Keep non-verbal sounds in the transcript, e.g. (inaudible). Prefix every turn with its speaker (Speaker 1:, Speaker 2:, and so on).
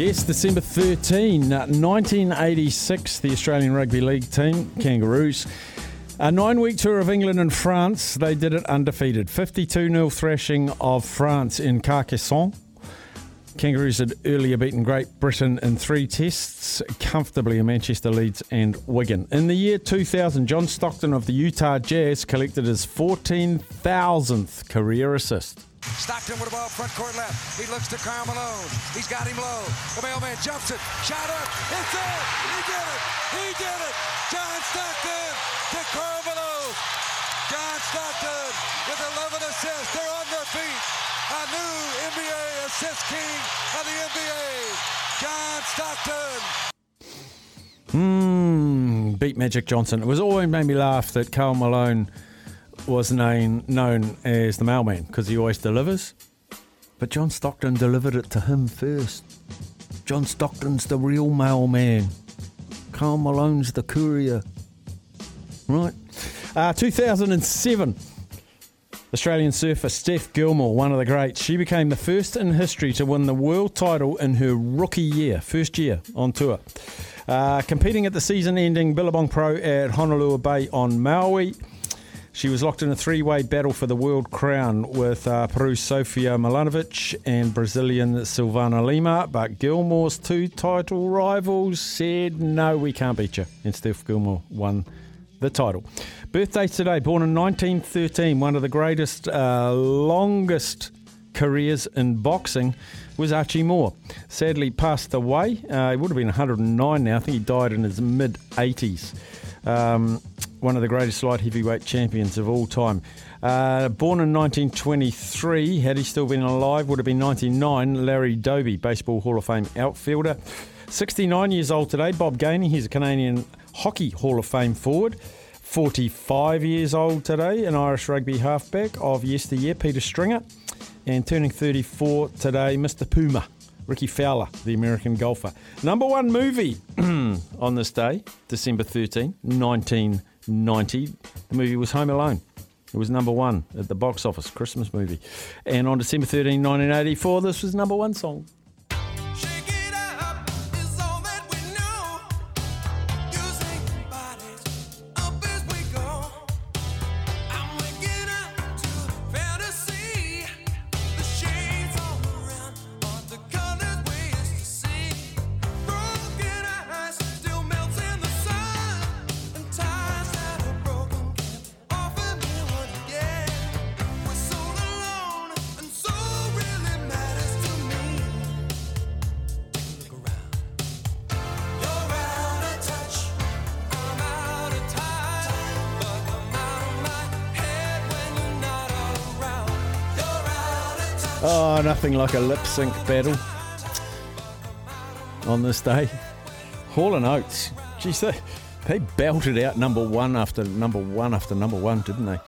Speaker 1: Yes, December 13, uh, 1986, the Australian Rugby League team, Kangaroos. A nine week tour of England and France, they did it undefeated. 52 0 thrashing of France in Carcassonne. Kangaroos had earlier beaten Great Britain in three tests, comfortably in Manchester, Leeds, and Wigan. In the year 2000, John Stockton of the Utah Jazz collected his 14,000th career assist.
Speaker 2: Stockton with the ball front court left. He looks to Karl Malone. He's got him low. The mailman jumps it. Shot up. It's in. He did it. He did it. John Stockton to Karl Malone. John Stockton with 11 assists. They're on their feet. A new NBA assist king of the NBA. John Stockton.
Speaker 1: Hmm, beat Magic Johnson. It was always made me laugh that Karl Malone was known, known as the mailman because he always delivers. But John Stockton delivered it to him first. John Stockton's the real mailman. Karl Malone's the courier. Right. Uh, 2007. Australian surfer Steph Gilmore, one of the greats. She became the first in history to win the world title in her rookie year, first year on tour. Uh, competing at the season ending Billabong Pro at Honolulu Bay on Maui. She was locked in a three way battle for the world crown with uh, Peru's Sofia Mulanovich and Brazilian Silvana Lima, but Gilmore's two title rivals said, No, we can't beat you. And Steph Gilmore won the title. Birthdays today, born in 1913, one of the greatest, uh, longest careers in boxing was Archie Moore. Sadly, passed away. Uh, he would have been 109 now. I think he died in his mid 80s. Um, one of the greatest light heavyweight champions of all time. Uh, born in 1923, had he still been alive, would have been 99. Larry Doby, Baseball Hall of Fame outfielder. 69 years old today, Bob Gainey, he's a Canadian Hockey Hall of Fame forward. 45 years old today, an Irish rugby halfback of yesteryear, Peter Stringer. And turning 34 today, Mr. Puma, Rickie Fowler, the American golfer. Number one movie (clears throat) on this day, December 13, 1990. The movie was Home Alone. It was number one at the box office, Christmas movie. And on December 13, 1984, this was number one song. Oh, nothing like a lip sync battle on this day. Hall and Oates. Geez, they, they belted out number one after number one after number one, didn't they?